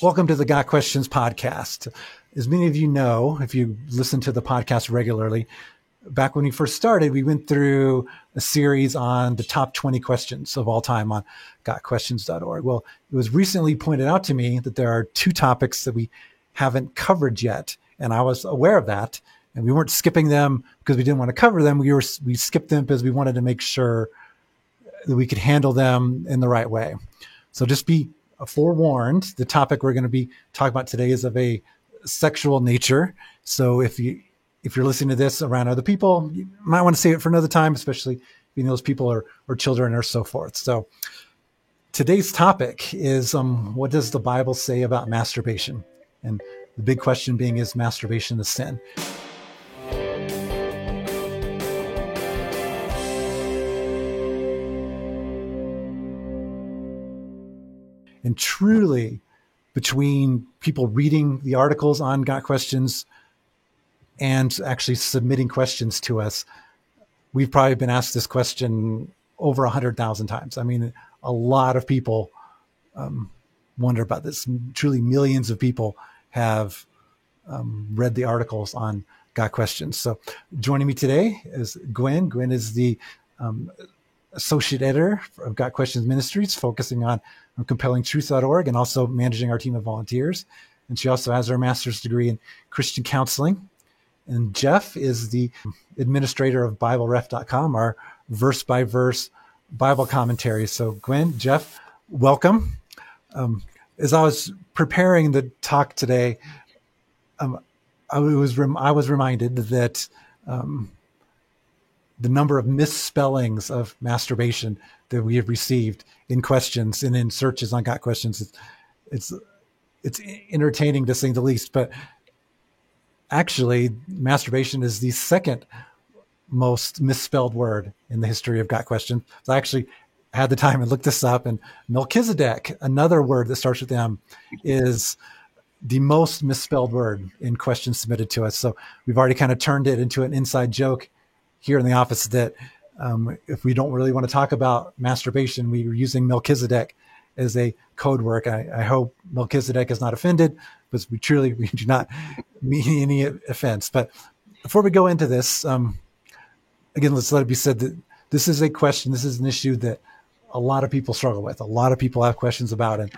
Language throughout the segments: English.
Welcome to the Got Questions podcast. As many of you know, if you listen to the podcast regularly, back when we first started, we went through a series on the top 20 questions of all time on gotquestions.org. Well, it was recently pointed out to me that there are two topics that we haven't covered yet. And I was aware of that. And we weren't skipping them because we didn't want to cover them. We were, we skipped them because we wanted to make sure that we could handle them in the right way. So just be forewarned. The topic we're going to be talking about today is of a sexual nature. So if you, if you're listening to this around other people, you might want to save it for another time, especially if you know those people are, or children or so forth. So today's topic is, um, what does the Bible say about masturbation? And the big question being, is masturbation a sin? And truly, between people reading the articles on Got Questions and actually submitting questions to us, we've probably been asked this question over a hundred thousand times. I mean, a lot of people um, wonder about this. Truly, millions of people have um, read the articles on Got Questions. So, joining me today is Gwen. Gwen is the um, associate editor of Got Questions Ministries, focusing on, on compellingtruth.org and also managing our team of volunteers. And she also has her master's degree in Christian counseling. And Jeff is the administrator of BibleRef.com, our verse by verse Bible commentary. So, Gwen, Jeff, welcome. Um, as I was preparing the talk today, um, I was rem- I was reminded that um, the number of misspellings of masturbation that we have received in questions and in searches on Got Questions. It's, it's, it's entertaining to say the least, but actually, masturbation is the second most misspelled word in the history of Got Questions. So I actually had the time and looked this up, and Melchizedek, another word that starts with M, is the most misspelled word in questions submitted to us. So we've already kind of turned it into an inside joke here in the office that um, if we don't really want to talk about masturbation, we are using Melchizedek as a code word. I, I, hope Melchizedek is not offended, because we truly we do not mean any offense. But before we go into this, um, again, let's let it be said that this is a question, this is an issue that a lot of people struggle with. A lot of people have questions about it.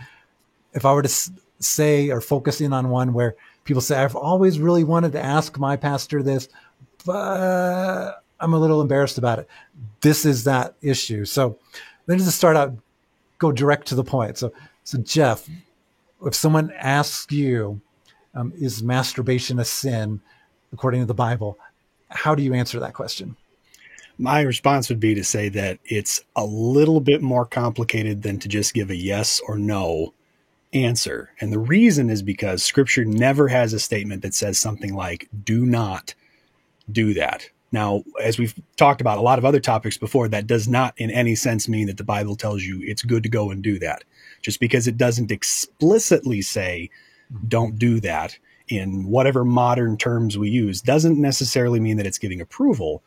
If I were to say or focus in on one where people say, I've always really wanted to ask my pastor this, but I'm a little embarrassed about it. This is that issue. So me just start out, go direct to the point. So, so Jeff, if someone asks you, um, is masturbation a sin according to the Bible? How do you answer that question? My response would be to say that it's a little bit more complicated than to just give a yes or no answer. And the reason is because scripture never has a statement that says something like, do not do that. Now, as we've talked about a lot of other topics before, that does not in any sense mean that the Bible tells you it's good to go and do that. Just because it doesn't explicitly say, don't do that in whatever modern terms we use, doesn't necessarily mean that it's giving approval.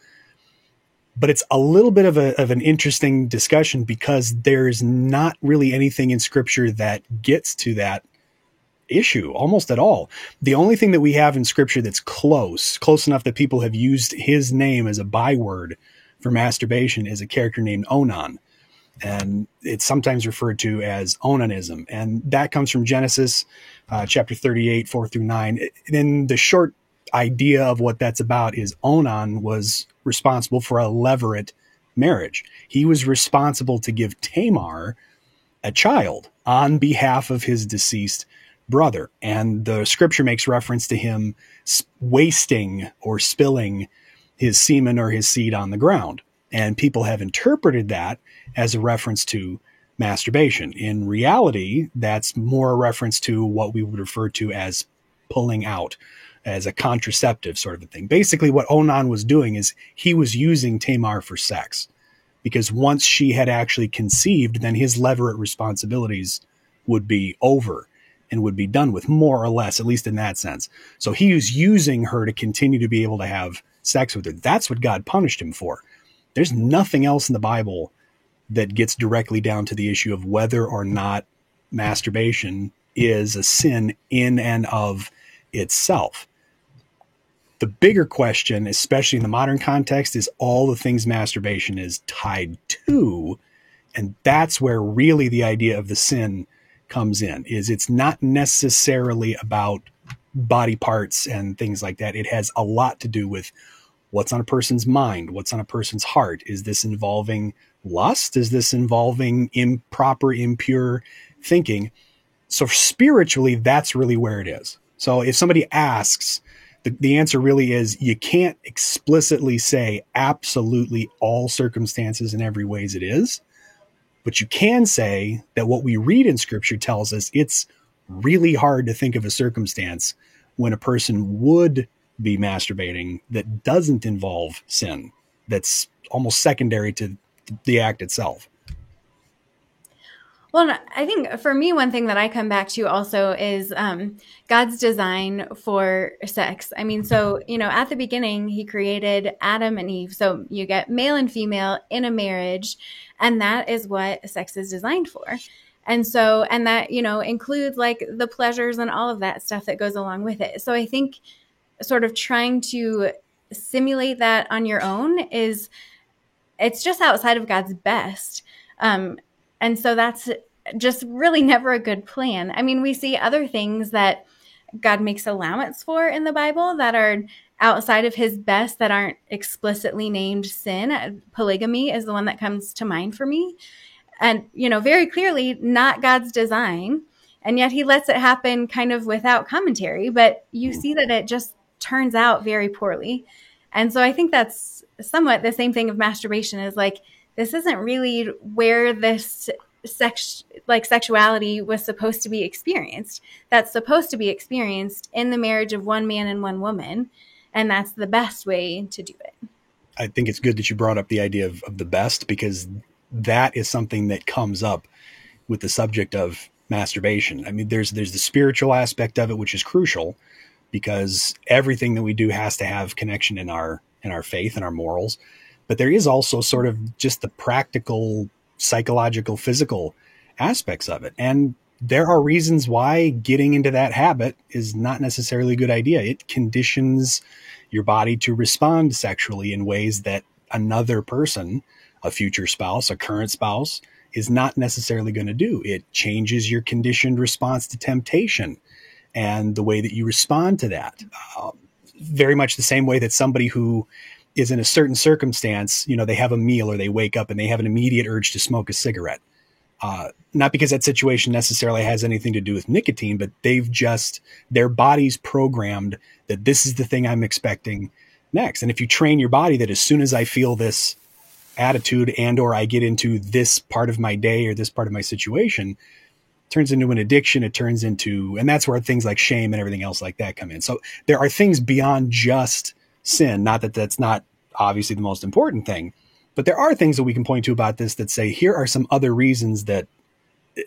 But it's a little bit of, a, of an interesting discussion because there's not really anything in scripture that gets to that issue almost at all. The only thing that we have in scripture that's close, close enough that people have used his name as a byword for masturbation is a character named Onan. And it's sometimes referred to as onanism. And that comes from Genesis uh, chapter 38, 4 through 9. Then the short idea of what that's about is Onan was responsible for a levirate marriage. He was responsible to give Tamar a child on behalf of his deceased brother. And the scripture makes reference to him wasting or spilling his semen or his seed on the ground. And people have interpreted that as a reference to masturbation. In reality, that's more a reference to what we would refer to as pulling out, as a contraceptive sort of a thing. Basically, what Onan was doing is he was using Tamar for sex. Because once she had actually conceived, then his levirate responsibilities would be over and would be done with, more or less, at least in that sense. So he was using her to continue to be able to have sex with her. That's what God punished him for. There's nothing else in the Bible that gets directly down to the issue of whether or not masturbation is a sin in and of itself. The bigger question, especially in the modern context, is all the things masturbation is tied to. And that's where really the idea of the sin comes in is it's not necessarily about body parts and things like that. It has a lot to do with what's on a person's mind, what's on a person's heart. Is this involving lust? Is this involving improper, impure thinking? So spiritually, that's really where it is. So if somebody asks, the, the answer really is you can't explicitly say absolutely all circumstances in every ways it is, but you can say that what we read in scripture tells us it's really hard to think of a circumstance when a person would be masturbating that doesn't involve sin, that's almost secondary to the act itself. Well, I think for me, one thing that I come back to also is um, God's design for sex. I mean, so, you know, at the beginning, He created Adam and Eve. So you get male and female in a marriage, and that is what sex is designed for. And so, and that, you know, includes like the pleasures and all of that stuff that goes along with it. So I think sort of trying to simulate that on your own is, it's just outside of God's best. Um, and so that's just really never a good plan. I mean, we see other things that God makes allowance for in the Bible that are outside of his best that aren't explicitly named sin. Polygamy is the one that comes to mind for me. And, you know, very clearly not God's design. And yet he lets it happen kind of without commentary, but you hmm. see that it just turns out very poorly. And so I think that's somewhat the same thing of masturbation is like this isn't really where this sex like sexuality was supposed to be experienced. That's supposed to be experienced in the marriage of one man and one woman and that's the best way to do it. I think it's good that you brought up the idea of, of the best because that is something that comes up with the subject of masturbation. I mean there's there's the spiritual aspect of it which is crucial because everything that we do has to have connection in our in our faith and our morals but there is also sort of just the practical, psychological, physical aspects of it. And there are reasons why getting into that habit is not necessarily a good idea. It conditions your body to respond sexually in ways that another person, a future spouse, a current spouse, is not necessarily going to do. It changes your conditioned response to temptation and the way that you respond to that. Uh, very much the same way that somebody who is in a certain circumstance, you know, they have a meal or they wake up and they have an immediate urge to smoke a cigarette. Uh, not because that situation necessarily has anything to do with nicotine, but they've just, their body's programmed that this is the thing I'm expecting next. And if you train your body that as soon as I feel this attitude and or I get into this part of my day or this part of my situation, turns into an addiction. It turns into, and that's where things like shame and everything else like that come in. So there are things beyond just sin. Not that that's not obviously the most important thing, but there are things that we can point to about this that say here are some other reasons that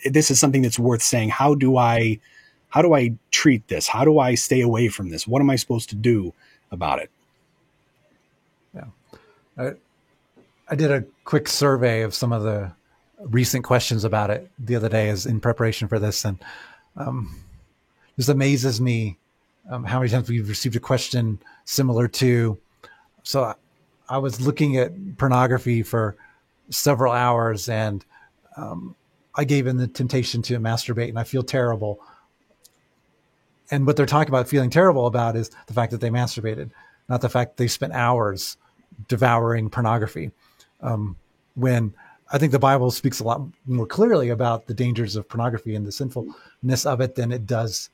this is something that's worth saying. How do I how do I treat this? How do I stay away from this? What am I supposed to do about it? Yeah. I, I did a quick survey of some of the recent questions about it the other day as in preparation for this and um, this amazes me um, how many times we've received a question similar to. So I, I was looking at pornography for several hours and um, I gave in the temptation to masturbate and I feel terrible. And what they're talking about feeling terrible about is the fact that they masturbated, not the fact they spent hours devouring pornography. Um, when I think the Bible speaks a lot more clearly about the dangers of pornography and the sinfulness of it than it does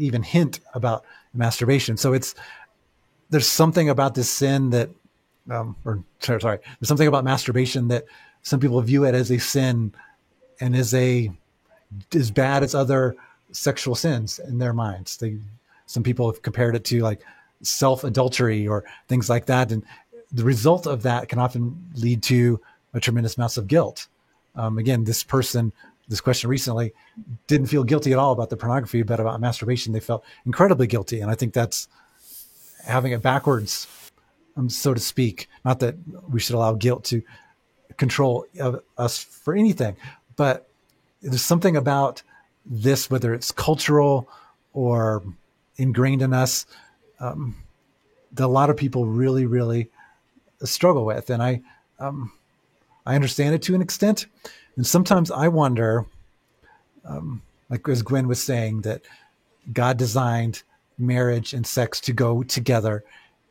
even hint about masturbation. So it's there's something about this sin that, um, or sorry, sorry, there's something about masturbation that some people view it as a sin and as a as bad as other sexual sins in their minds. They some people have compared it to like self adultery or things like that, and the result of that can often lead to a tremendous amount of guilt. Um, again, this person this question recently didn't feel guilty at all about the pornography, but about masturbation, they felt incredibly guilty. And I think that's having it backwards, um, so to speak. Not that we should allow guilt to control us for anything, but there's something about this, whether it's cultural or ingrained in us, um, that a lot of people really, really struggle with. And I, um, I understand it to an extent. And sometimes I wonder, um, like as Gwen was saying, that God designed marriage and sex to go together.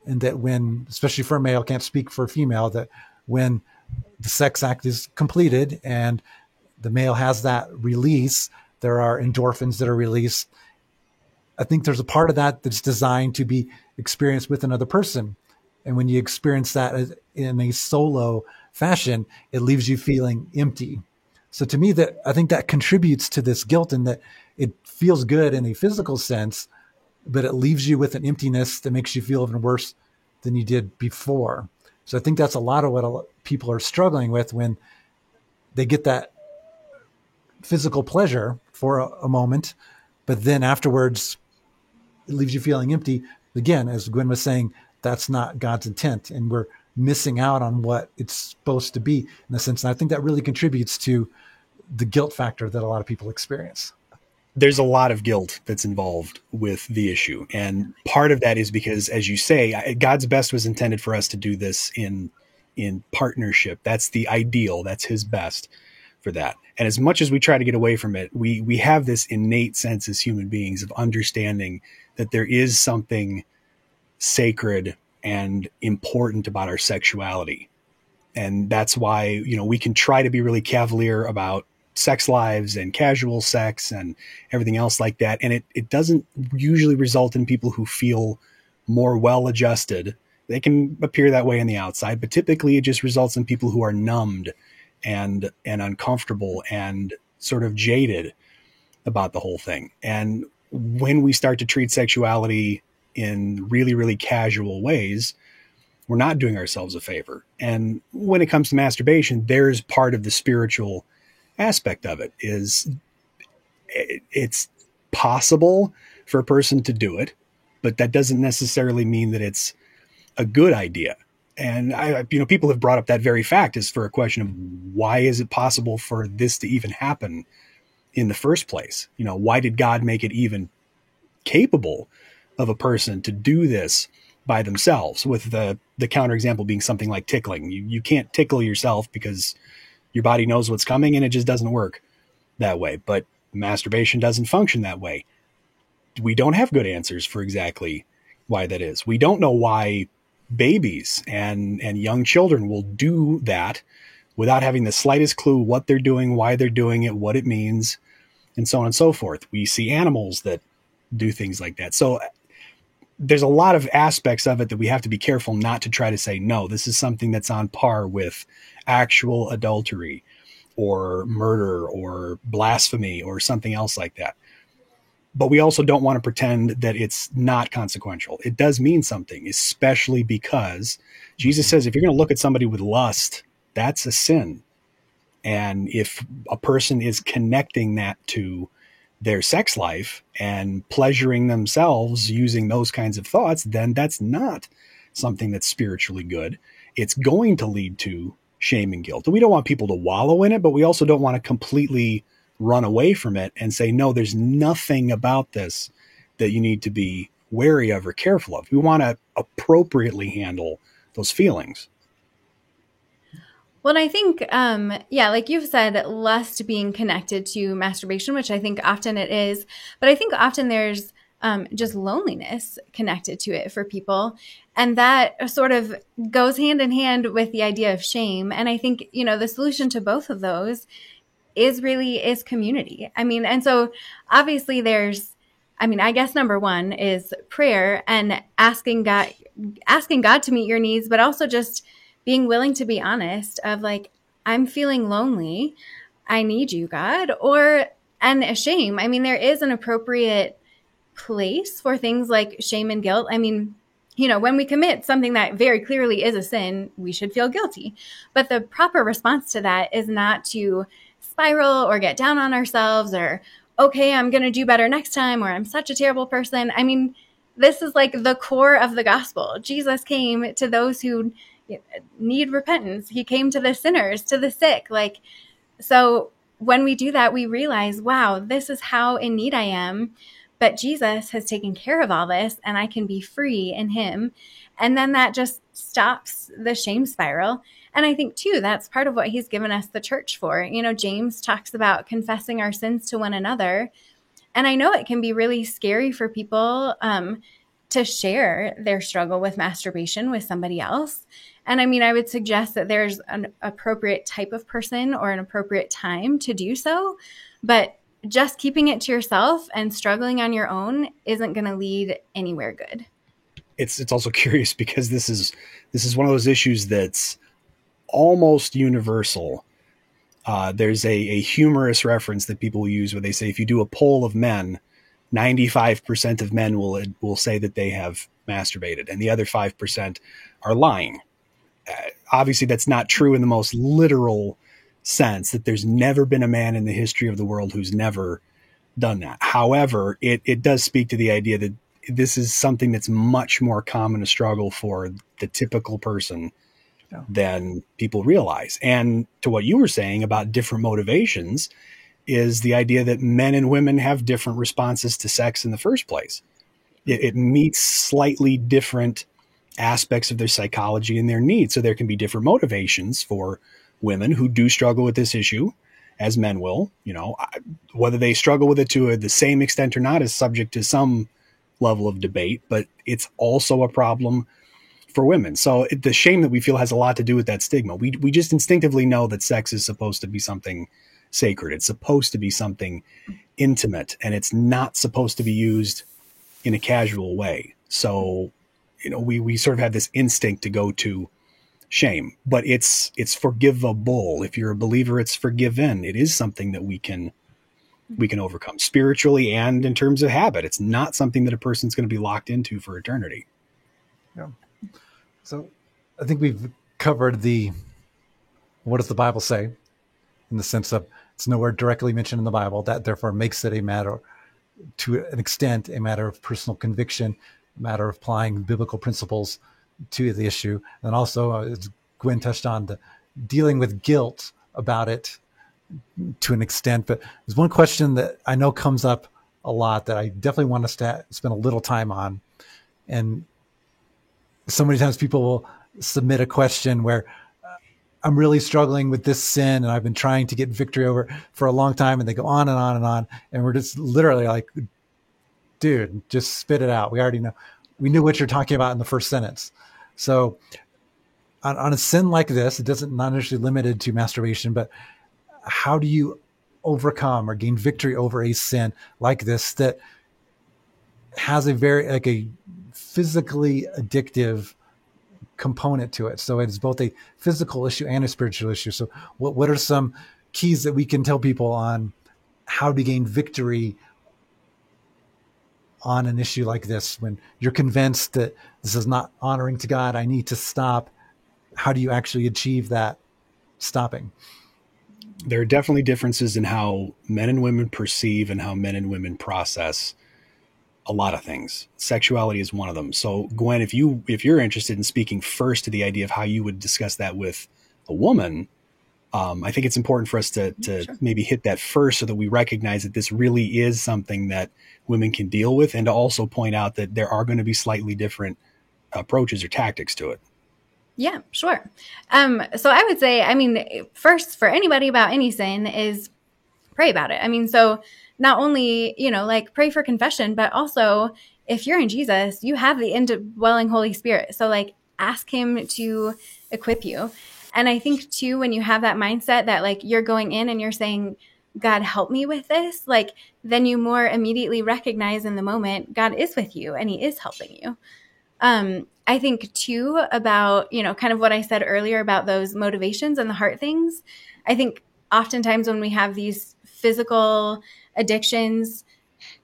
And that when, especially for a male, can't speak for a female, that when the sex act is completed and the male has that release, there are endorphins that are released. I think there's a part of that that's designed to be experienced with another person. And when you experience that in a solo fashion, it leaves you feeling empty. So to me, that I think that contributes to this guilt and that it feels good in a physical sense, but it leaves you with an emptiness that makes you feel even worse than you did before. So I think that's a lot of what people are struggling with when they get that physical pleasure for a, a moment, but then afterwards it leaves you feeling empty. Again, as Gwen was saying, that's not God's intent, and we're missing out on what it's supposed to be in a sense. And I think that really contributes to the guilt factor that a lot of people experience. There's a lot of guilt that's involved with the issue. And part of that is because, as you say, God's best was intended for us to do this in in partnership. That's the ideal. That's his best for that. And as much as we try to get away from it, we we have this innate sense as human beings of understanding that there is something sacred and important about our sexuality. And that's why, you know, we can try to be really cavalier about sex lives and casual sex and everything else like that. And it, it doesn't usually result in people who feel more well adjusted. They can appear that way on the outside, but typically it just results in people who are numbed and and uncomfortable and sort of jaded about the whole thing. And when we start to treat sexuality in really, really casual ways, we're not doing ourselves a favor. And when it comes to masturbation, there's part of the spiritual aspect of it is it's possible for a person to do it, but that doesn't necessarily mean that it's a good idea. And I, you know, people have brought up that very fact as for a question of why is it possible for this to even happen in the first place? You know, why did God make it even capable of a person to do this by themselves with the the counterexample being something like tickling. You you can't tickle yourself because your body knows what's coming and it just doesn't work that way. But masturbation doesn't function that way. We don't have good answers for exactly why that is. We don't know why babies and and young children will do that without having the slightest clue what they're doing why they're doing it what it means and so on and so forth. We see animals that do things like that. So there's a lot of aspects of it that we have to be careful not to try to say no this is something that's on par with actual adultery or murder or blasphemy or something else like that. But we also don't want to pretend that it's not consequential. It does mean something especially because jesus mm-hmm. says if you're going to look at somebody with lust that's a sin. And if a person is connecting that to their sex life and pleasuring themselves using those kinds of thoughts, then that's not something that's spiritually good. It's going to lead to shame and guilt. And we don't want people to wallow in it, but we also don't want to completely run away from it and say, no, there's nothing about this that you need to be wary of or careful of. We want to appropriately handle those feelings. Well, I think, um, yeah, like you've said, lust being connected to masturbation, which I think often it is, but I think often there's um, just loneliness connected to it for people. And that sort of goes hand in hand with the idea of shame. And I think, you know, the solution to both of those is really is community. I mean, and so obviously there's, I mean, I guess number one is prayer and asking God, asking God to meet your needs, but also just, being willing to be honest of like, I'm feeling lonely. I need you, God. Or, and a shame. I mean, there is an appropriate place for things like shame and guilt. I mean, you know, when we commit something that very clearly is a sin, we should feel guilty. But the proper response to that is not to spiral or get down on ourselves or, okay, I'm going to do better next time or I'm such a terrible person. I mean, this is like the core of the gospel. Jesus came to those who need repentance. He came to the sinners, to the sick. Like, so when we do that, we realize, wow, this is how in need I am. But Jesus has taken care of all this and I can be free in him. And then that just stops the shame spiral. And I think, too, that's part of what he's given us the church for. You know, James talks about confessing our sins to one another. And I know it can be really scary for people um, to share their struggle with masturbation with somebody else. And I mean, I would suggest that there's an appropriate type of person or an appropriate time to do so. But just keeping it to yourself and struggling on your own isn't going to lead anywhere good. It's it's also curious because this is this is one of those issues that's almost universal. Uh, there's a, a humorous reference that people use where they say if you do a poll of men, 95% of men will will say that they have masturbated, and the other five percent are lying. Uh, obviously, that's not true in the most literal sense. That there's never been a man in the history of the world who's never done that. However, it it does speak to the idea that this is something that's much more common a struggle for the typical person yeah. than people realize. And to what you were saying about different motivations is the idea that men and women have different responses to sex in the first place. It, it meets slightly different aspects of their psychology and their needs. So there can be different motivations for women who do struggle with this issue as men will, you know, whether they struggle with it to a, the same extent or not is subject to some level of debate, but it's also a problem for women. So it, the shame that we feel has a lot to do with that stigma. We we just instinctively know that sex is supposed to be something sacred. It's supposed to be something intimate and it's not supposed to be used in a casual way. So, you know, we we sort of have this instinct to go to shame, but it's it's forgivable. If you're a believer, it's forgiven. It is something that we can we can overcome spiritually and in terms of habit. It's not something that a person's going to be locked into for eternity. Yeah. So I think we've covered the what does the Bible say in the sense of it's nowhere directly mentioned in the Bible. That therefore makes it a matter, to an extent, a matter of personal conviction, a matter of applying biblical principles to the issue. And also, uh, as Gwen touched on, the dealing with guilt about it to an extent. But there's one question that I know comes up a lot that I definitely want us to spend a little time on. And so many times people will submit a question where I'm really struggling with this sin and I've been trying to get victory over for a long time. And they go on and on and on. And we're just literally like, dude, just spit it out. We already know. We knew what you're talking about in the first sentence. So on, on a sin like this, it doesn't not necessarily limited to masturbation, but how do you overcome or gain victory over a sin like this that has a very like a physically addictive component to it. So it's both a physical issue and a spiritual issue. So what what are some keys that we can tell people on how to gain victory on an issue like this when you're convinced that this is not honoring to God, I need to stop. How do you actually achieve that stopping? There are definitely differences in how men and women perceive and how men and women process a lot of things. Sexuality is one of them. So Gwen, if you if you're interested in speaking first to the idea of how you would discuss that with a woman, um, I think it's important for us to to sure. maybe hit that first so that we recognize that this really is something that women can deal with, and to also point out that there are going to be slightly different approaches or tactics to it. Yeah, sure. Um, so I would say, I mean, first for anybody about any sin is pray about it. I mean, so not only, you know, like pray for confession, but also if you're in Jesus, you have the indwelling Holy Spirit. So like ask him to equip you. And I think too, when you have that mindset that like you're going in and you're saying, God, help me with this, like then you more immediately recognize in the moment God is with you and he is helping you. Um, I think too about, you know, kind of what I said earlier about those motivations and the heart things. I think oftentimes when we have these physical addictions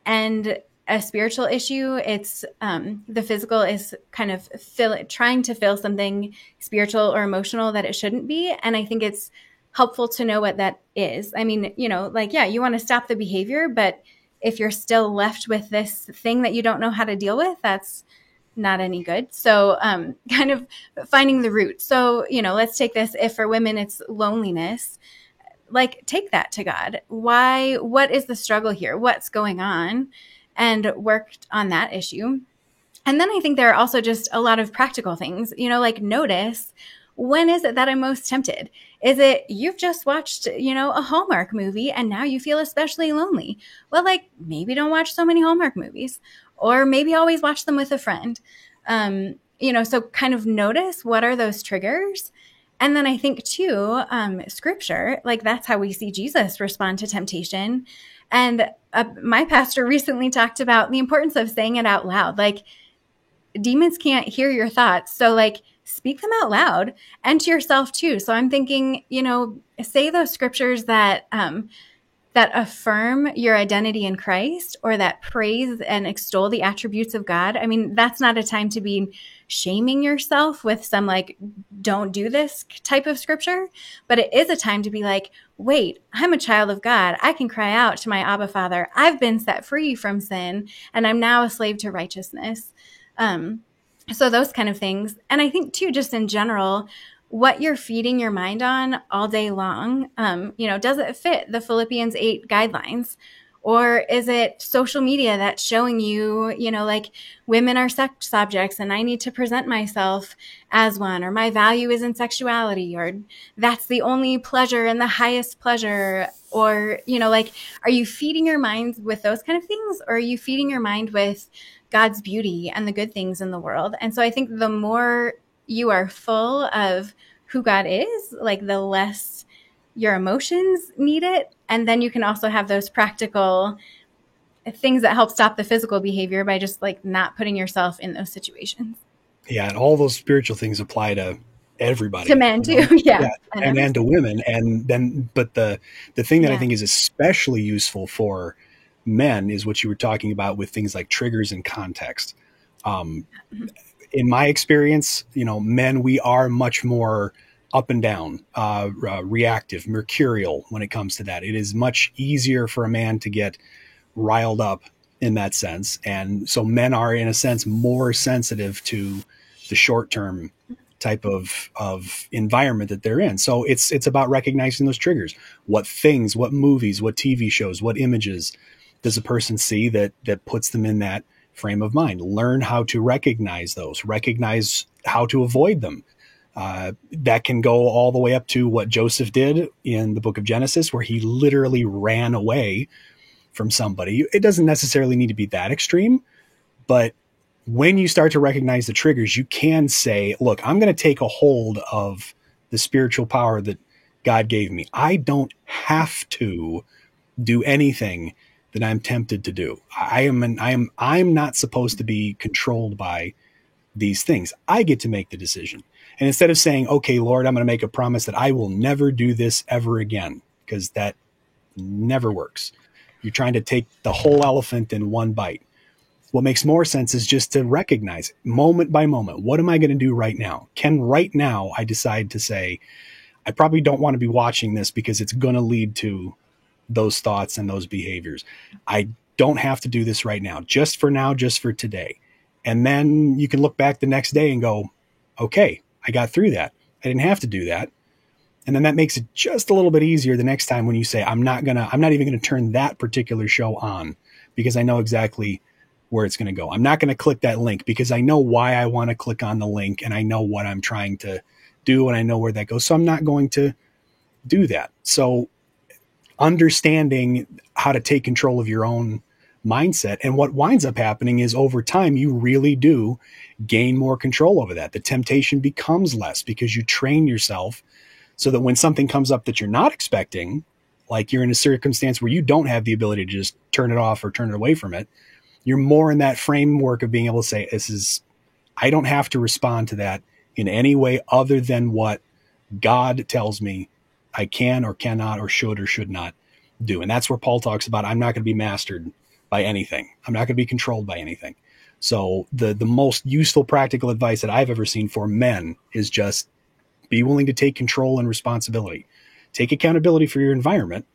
and a spiritual issue it's um, the physical is kind of fill, trying to fill something spiritual or emotional that it shouldn't be. And i think it's helpful to know what that is. I mean you know like yeah you want to stop the behavior but if you're still left with this thing that you don't know how to deal with that's not any good. So um, kind of finding the root. So you know let's take this. If for women it's loneliness like take that to God. Why, what is the struggle here? What's going on? And worked on that issue. And then I think there are also just a lot of practical things, you know, like notice when is it that I'm most tempted? Is it you've just watched, you know, a Hallmark movie and now you feel especially lonely? Well, like maybe don't watch so many Hallmark movies, or maybe always watch them with a friend. Um, you know, so kind of notice what are those triggers. And then I think too, um, scripture, like that's how we see Jesus respond to temptation. And uh, my pastor recently talked about the importance of saying it out loud. Like demons can't hear your thoughts. So, like, speak them out loud and to yourself too. So I'm thinking, you know, say those scriptures that um, that affirm your identity in Christ or that praise and extol the attributes of God. I mean, that's not a time to be shaming yourself with some like don't do this type of scripture, but it is a time to be like, wait, I'm a child of God. I can cry out to my Abba Father. I've been set free from sin and I'm now a slave to righteousness. Um, so those kind of things. And I think too, just in general, what you're feeding your mind on all day long, um, you know, does it fit the Philippians 8 guidelines? Or is it social media that's showing you, you know, like women are sex objects and I need to present myself as one, or my value is in sexuality, or that's the only pleasure and the highest pleasure? Or, you know, like, are you feeding your mind with those kind of things? Or are you feeding your mind with, God's beauty and the good things in the world. And so I think the more you are full of who God is, like the less your emotions need it. And then you can also have those practical things that help stop the physical behavior by just like not putting yourself in those situations. Yeah. And all those spiritual things apply to everybody to men too yeah, yeah. and and to women and then but the the thing that yeah. i think is especially useful for men is what you were talking about with things like triggers and context. Um, in my experience, you know, men, we are much more up and down, uh, uh, reactive, mercurial when it comes to that. It is much easier for a man to get riled up in that sense. And so men are, in a sense, more sensitive to the short term type of of environment that they're in. So it's it's about recognizing those triggers. What things, what movies, what TV shows, what images, does a person see that that puts them in that frame of mind? Learn how to recognize those, recognize how to avoid them. Uh, that can go all the way up to what Joseph did in the book of Genesis, where he literally ran away from somebody. It doesn't necessarily need to be that extreme, but when you start to recognize the triggers, you can say, look, I'm going to take a hold of the spiritual power that God gave me. I don't have to do anything that I'm tempted to do. I am an, I am I'm not supposed to be controlled by these things. I get to make the decision. And instead of saying, "Okay, Lord, I'm going to make a promise that I will never do this ever again," because that never works. You're trying to take the whole elephant in one bite. What makes more sense is just to recognize moment by moment. What am I going to do right now? Can right now I decide to say, I probably don't want to be watching this because it's going to lead to those thoughts and those behaviors. I don't have to do this right now, just for now, just for today. And then you can look back the next day and go, okay, I got through that. I didn't have to do that. And then that makes it just a little bit easier the next time when you say, I'm not going to, I'm not even going to turn that particular show on because I know exactly where it's going to go. I'm not going to click that link because I know why I want to click on the link and I know what I'm trying to do and I know where that goes. So I'm not going to do that. So understanding how to take control of your own mindset. And what winds up happening is over time, you really do gain more control over that. The temptation becomes less because you train yourself so that when something comes up that you're not expecting, like you're in a circumstance where you don't have the ability to just turn it off or turn it away from it, you're more in that framework of being able to say, this is, I don't have to respond to that in any way other than what God tells me I can or cannot or should or should not do. And that's where Paul talks about I'm not going to be mastered by anything. I'm not going to be controlled by anything. So the the most useful practical advice that I've ever seen for men is just be willing to take control and responsibility. Take accountability for your environment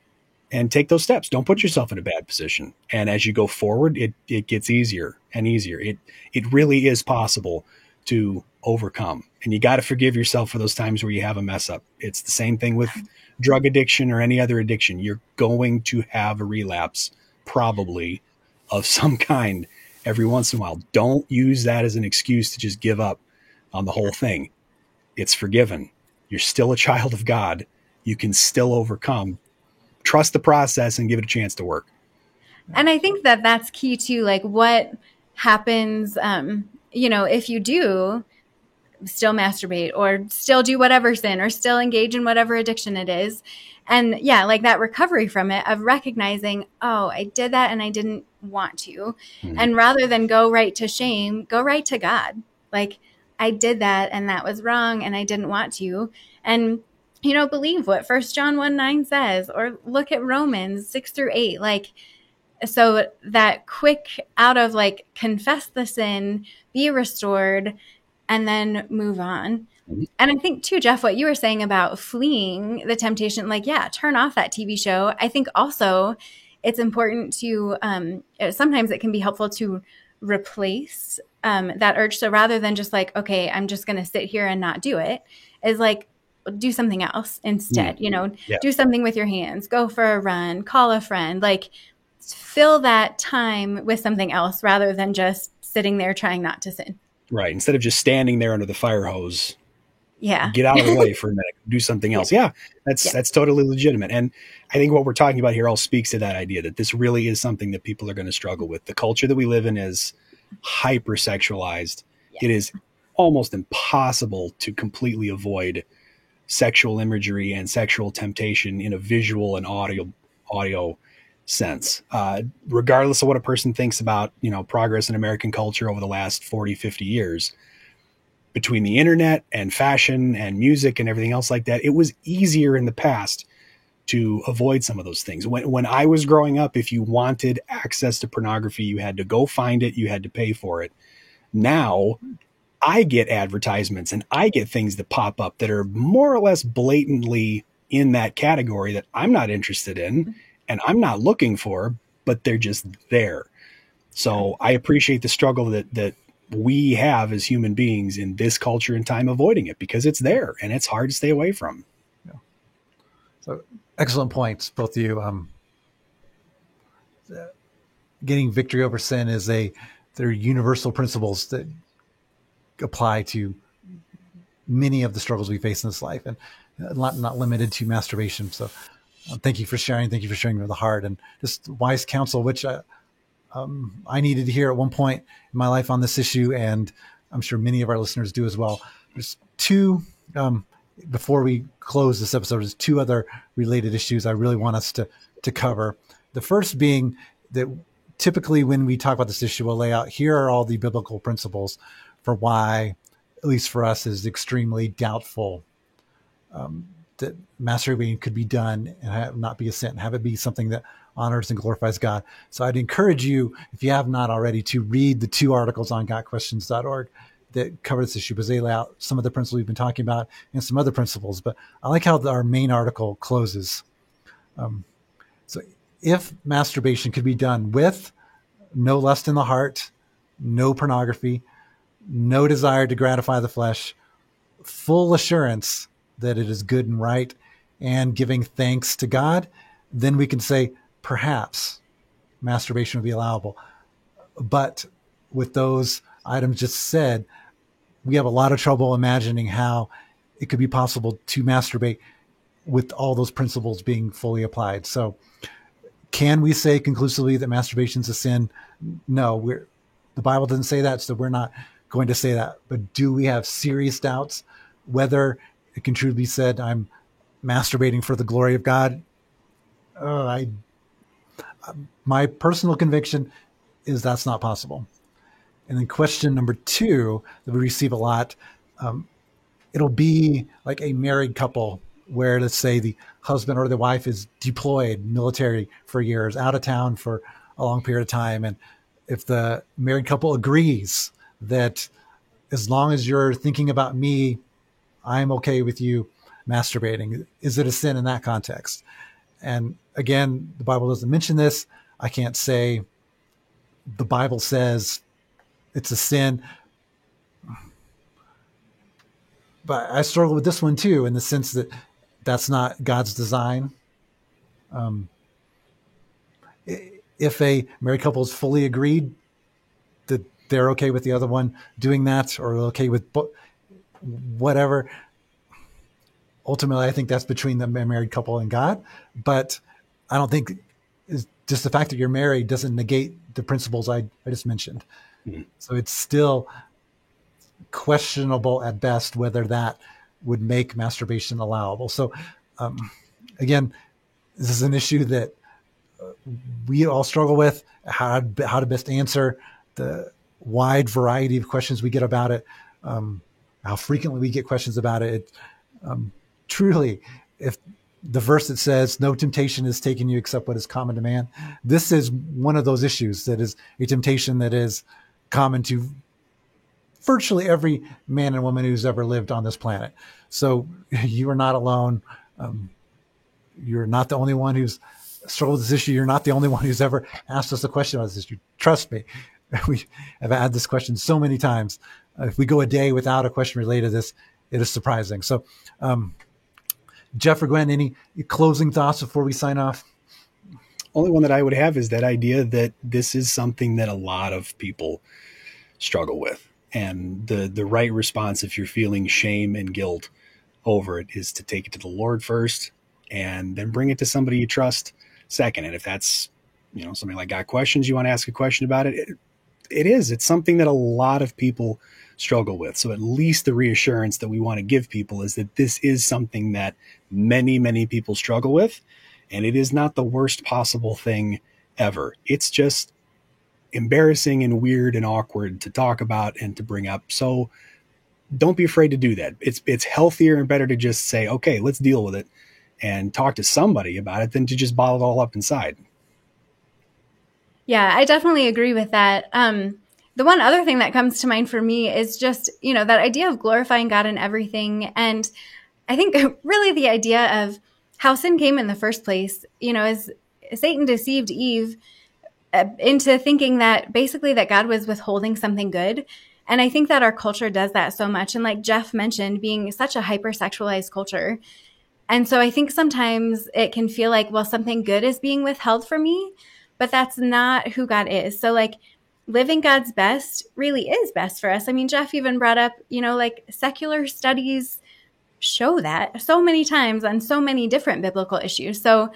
and take those steps. Don't put yourself in a bad position. And as you go forward, it it gets easier and easier. It it really is possible to overcome. And you got to forgive yourself for those times where you have a mess up. It's the same thing with drug addiction or any other addiction. You're going to have a relapse, probably of some kind every once in a while. Don't use that as an excuse to just give up on the whole thing. It's forgiven. You're still a child of God. You can still overcome. Trust the process and give it a chance to work. And I think that that's key too. Like what happens, um, you know, if you do still masturbate or still do whatever sin or still engage in whatever addiction it is. And yeah, like that recovery from it of recognizing, oh, I did that and I didn't want to. Mm-hmm. And rather than go right to shame, go right to God. Like, I did that and that was wrong and I didn't want to. And, you know, believe what First John 1 9 says, or look at Romans 6 through 8. Like, so that quick out of like confess the sin, be restored, and then move on. Mm-hmm. And I think too, Jeff, what you were saying about fleeing the temptation, like, yeah, turn off that TV show. I think also it's important to, um, sometimes it can be helpful to replace um, that urge. So rather than just like, okay, I'm just going to sit here and not do it, is like, do something else instead, mm-hmm. you know, yeah. do something with your hands, go for a run, call a friend, like fill that time with something else rather than just sitting there trying not to sin. Right. Instead of just standing there under the fire hose. Yeah. Get out of the way for a minute. Do something else. Yeah. That's yeah. that's totally legitimate. And I think what we're talking about here all speaks to that idea that this really is something that people are going to struggle with. The culture that we live in is hypersexualized. Yeah. It is almost impossible to completely avoid sexual imagery and sexual temptation in a visual and audio audio sense. Uh, regardless of what a person thinks about, you know, progress in American culture over the last 40, 50 years, between the internet and fashion and music and everything else like that, it was easier in the past to avoid some of those things. When, when I was growing up, if you wanted access to pornography, you had to go find it, you had to pay for it. Now, I get advertisements and I get things that pop up that are more or less blatantly in that category that I'm not interested in and I'm not looking for, but they're just there. So I appreciate the struggle that that we have as human beings in this culture and time avoiding it because it's there and it's hard to stay away from. Yeah. So excellent points, both of you. Um, getting victory over sin is a they're universal principles that apply to many of the struggles we face in this life and not, not limited to masturbation. So thank you for sharing. Thank you for sharing with the heart and just wise counsel, which I, uh, um, I needed to hear at one point in my life on this issue, and I'm sure many of our listeners do as well. There's two um, before we close this episode. There's two other related issues I really want us to to cover. The first being that typically when we talk about this issue, we'll lay out here are all the biblical principles for why, at least for us, is extremely doubtful um, that masturbating could be done and have, not be a sin, have it be something that honors and glorifies God. So I'd encourage you, if you have not already, to read the two articles on gotquestions.org that cover this issue because they lay out some of the principles we've been talking about and some other principles. But I like how our main article closes. Um, so if masturbation could be done with no lust in the heart, no pornography, no desire to gratify the flesh, full assurance that it is good and right and giving thanks to God, then we can say perhaps masturbation would be allowable. But with those items just said, we have a lot of trouble imagining how it could be possible to masturbate with all those principles being fully applied. So, can we say conclusively that masturbation is a sin? No, the Bible doesn't say that, so we're not going to say that. But do we have serious doubts whether it can truly be said, I'm masturbating for the glory of God. Uh, I, my personal conviction is that's not possible. And then question number two that we receive a lot, um, it'll be like a married couple where let's say the husband or the wife is deployed military for years, out of town for a long period of time. And if the married couple agrees that as long as you're thinking about me I'm okay with you masturbating. Is it a sin in that context? And again, the Bible doesn't mention this. I can't say the Bible says it's a sin. but I struggle with this one too, in the sense that that's not God's design. Um, if a married couple is fully agreed that they're okay with the other one doing that, or okay with whatever, ultimately, I think that's between the married couple and God. But I don't think just the fact that you're married doesn't negate the principles I, I just mentioned. Mm-hmm. So it's still questionable at best whether that would make masturbation allowable. So, um, again, this is an issue that uh, we all struggle with how how to best answer the wide variety of questions we get about it, um, how frequently we get questions about it. um, truly, if the verse that says, No temptation is taken you except what is common to man, this is one of those issues that is a temptation that is common to virtually every man and woman who's ever lived on this planet. So you are not alone. Um, you're not the only one who's struggled with this issue. You're not the only one who's ever asked us a question about this issue. Trust me. We have had this question so many times. Uh, if we go a day without a question related to this, it is surprising. So, um, Jeff or Gwen, any closing thoughts before we sign off? Only one that I would have is that idea that this is something that a lot of people struggle with. And the the right response if you're feeling shame and guilt over it is to take it to the lord first and then bring it to somebody you trust second. And if that's you know something like got questions? You want to ask a question about it, it it is. It's something that a lot of people struggle with so at least the reassurance that we want to give people is that this is something that many many people struggle with and it is not the worst possible thing ever it's just embarrassing and weird and awkward to talk about and to bring up. So don't be afraid to do that. It's it's healthier and better to just say, okay, let's deal with it and talk to somebody about it than to just bottle it all up inside. Yeah, I definitely agree with that. Um, the one other thing that comes to mind for me is just, you know, that idea of glorifying God in everything. And I think really the idea of how sin came in the first place, you know, as Satan deceived Eve uh, into thinking that basically that God was withholding something good. And I think that our culture does that so much. And like Jeff mentioned, being such a hypersexualized culture. And so I think sometimes it can feel like, well, something good is being withheld from me, but that's not who God is. So like living God's best really is best for us. I mean, Jeff even brought up, you know, like secular studies show that so many times on so many different biblical issues. So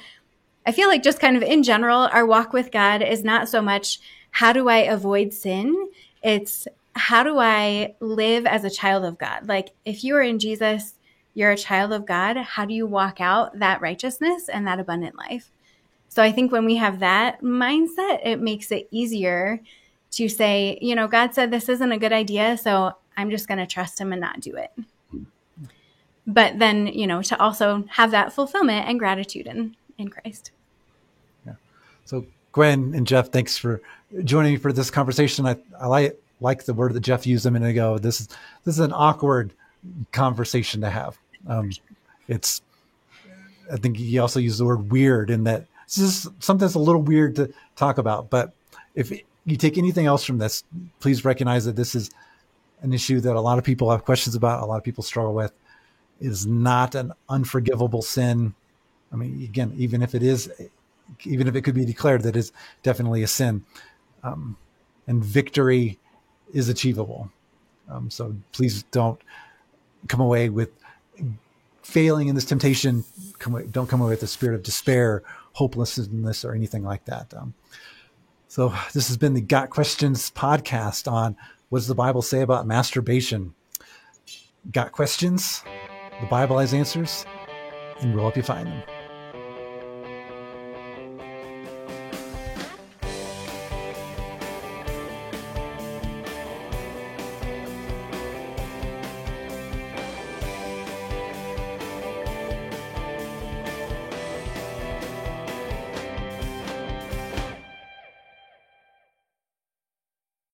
I feel like just kind of in general, our walk with God is not so much how do I avoid sin? It's how do I live as a child of God? Like if you are in Jesus, you're a child of God. How do you walk out that righteousness and that abundant life? So I think when we have that mindset, it makes it easier to say, you know, God said this isn't a good idea, so I'm just going to trust him and not do it. But then, you know, to also have that fulfillment and gratitude in in Christ. Yeah. So Gwen and Jeff, thanks for joining me for this conversation. I, I like like the word that Jeff used a minute ago. This is this is an awkward conversation to have. Um, it's I think he also used the word weird in that this is something that's a little weird to talk about. But if you take anything else from this, please recognize that this is an issue that a lot of people have questions about, a lot of people struggle with. It is not an unforgivable sin. I mean, again, even if it is even if it could be declared that is definitely a sin. Um, and victory is achievable. Um, so please don't come away with failing in this temptation. Come don't come away with a spirit of despair, hopelessness, or anything like that. Um, so this has been the Got Questions podcast on what does the Bible say about masturbation? Got questions? The Bible has answers, and we'll help you find them.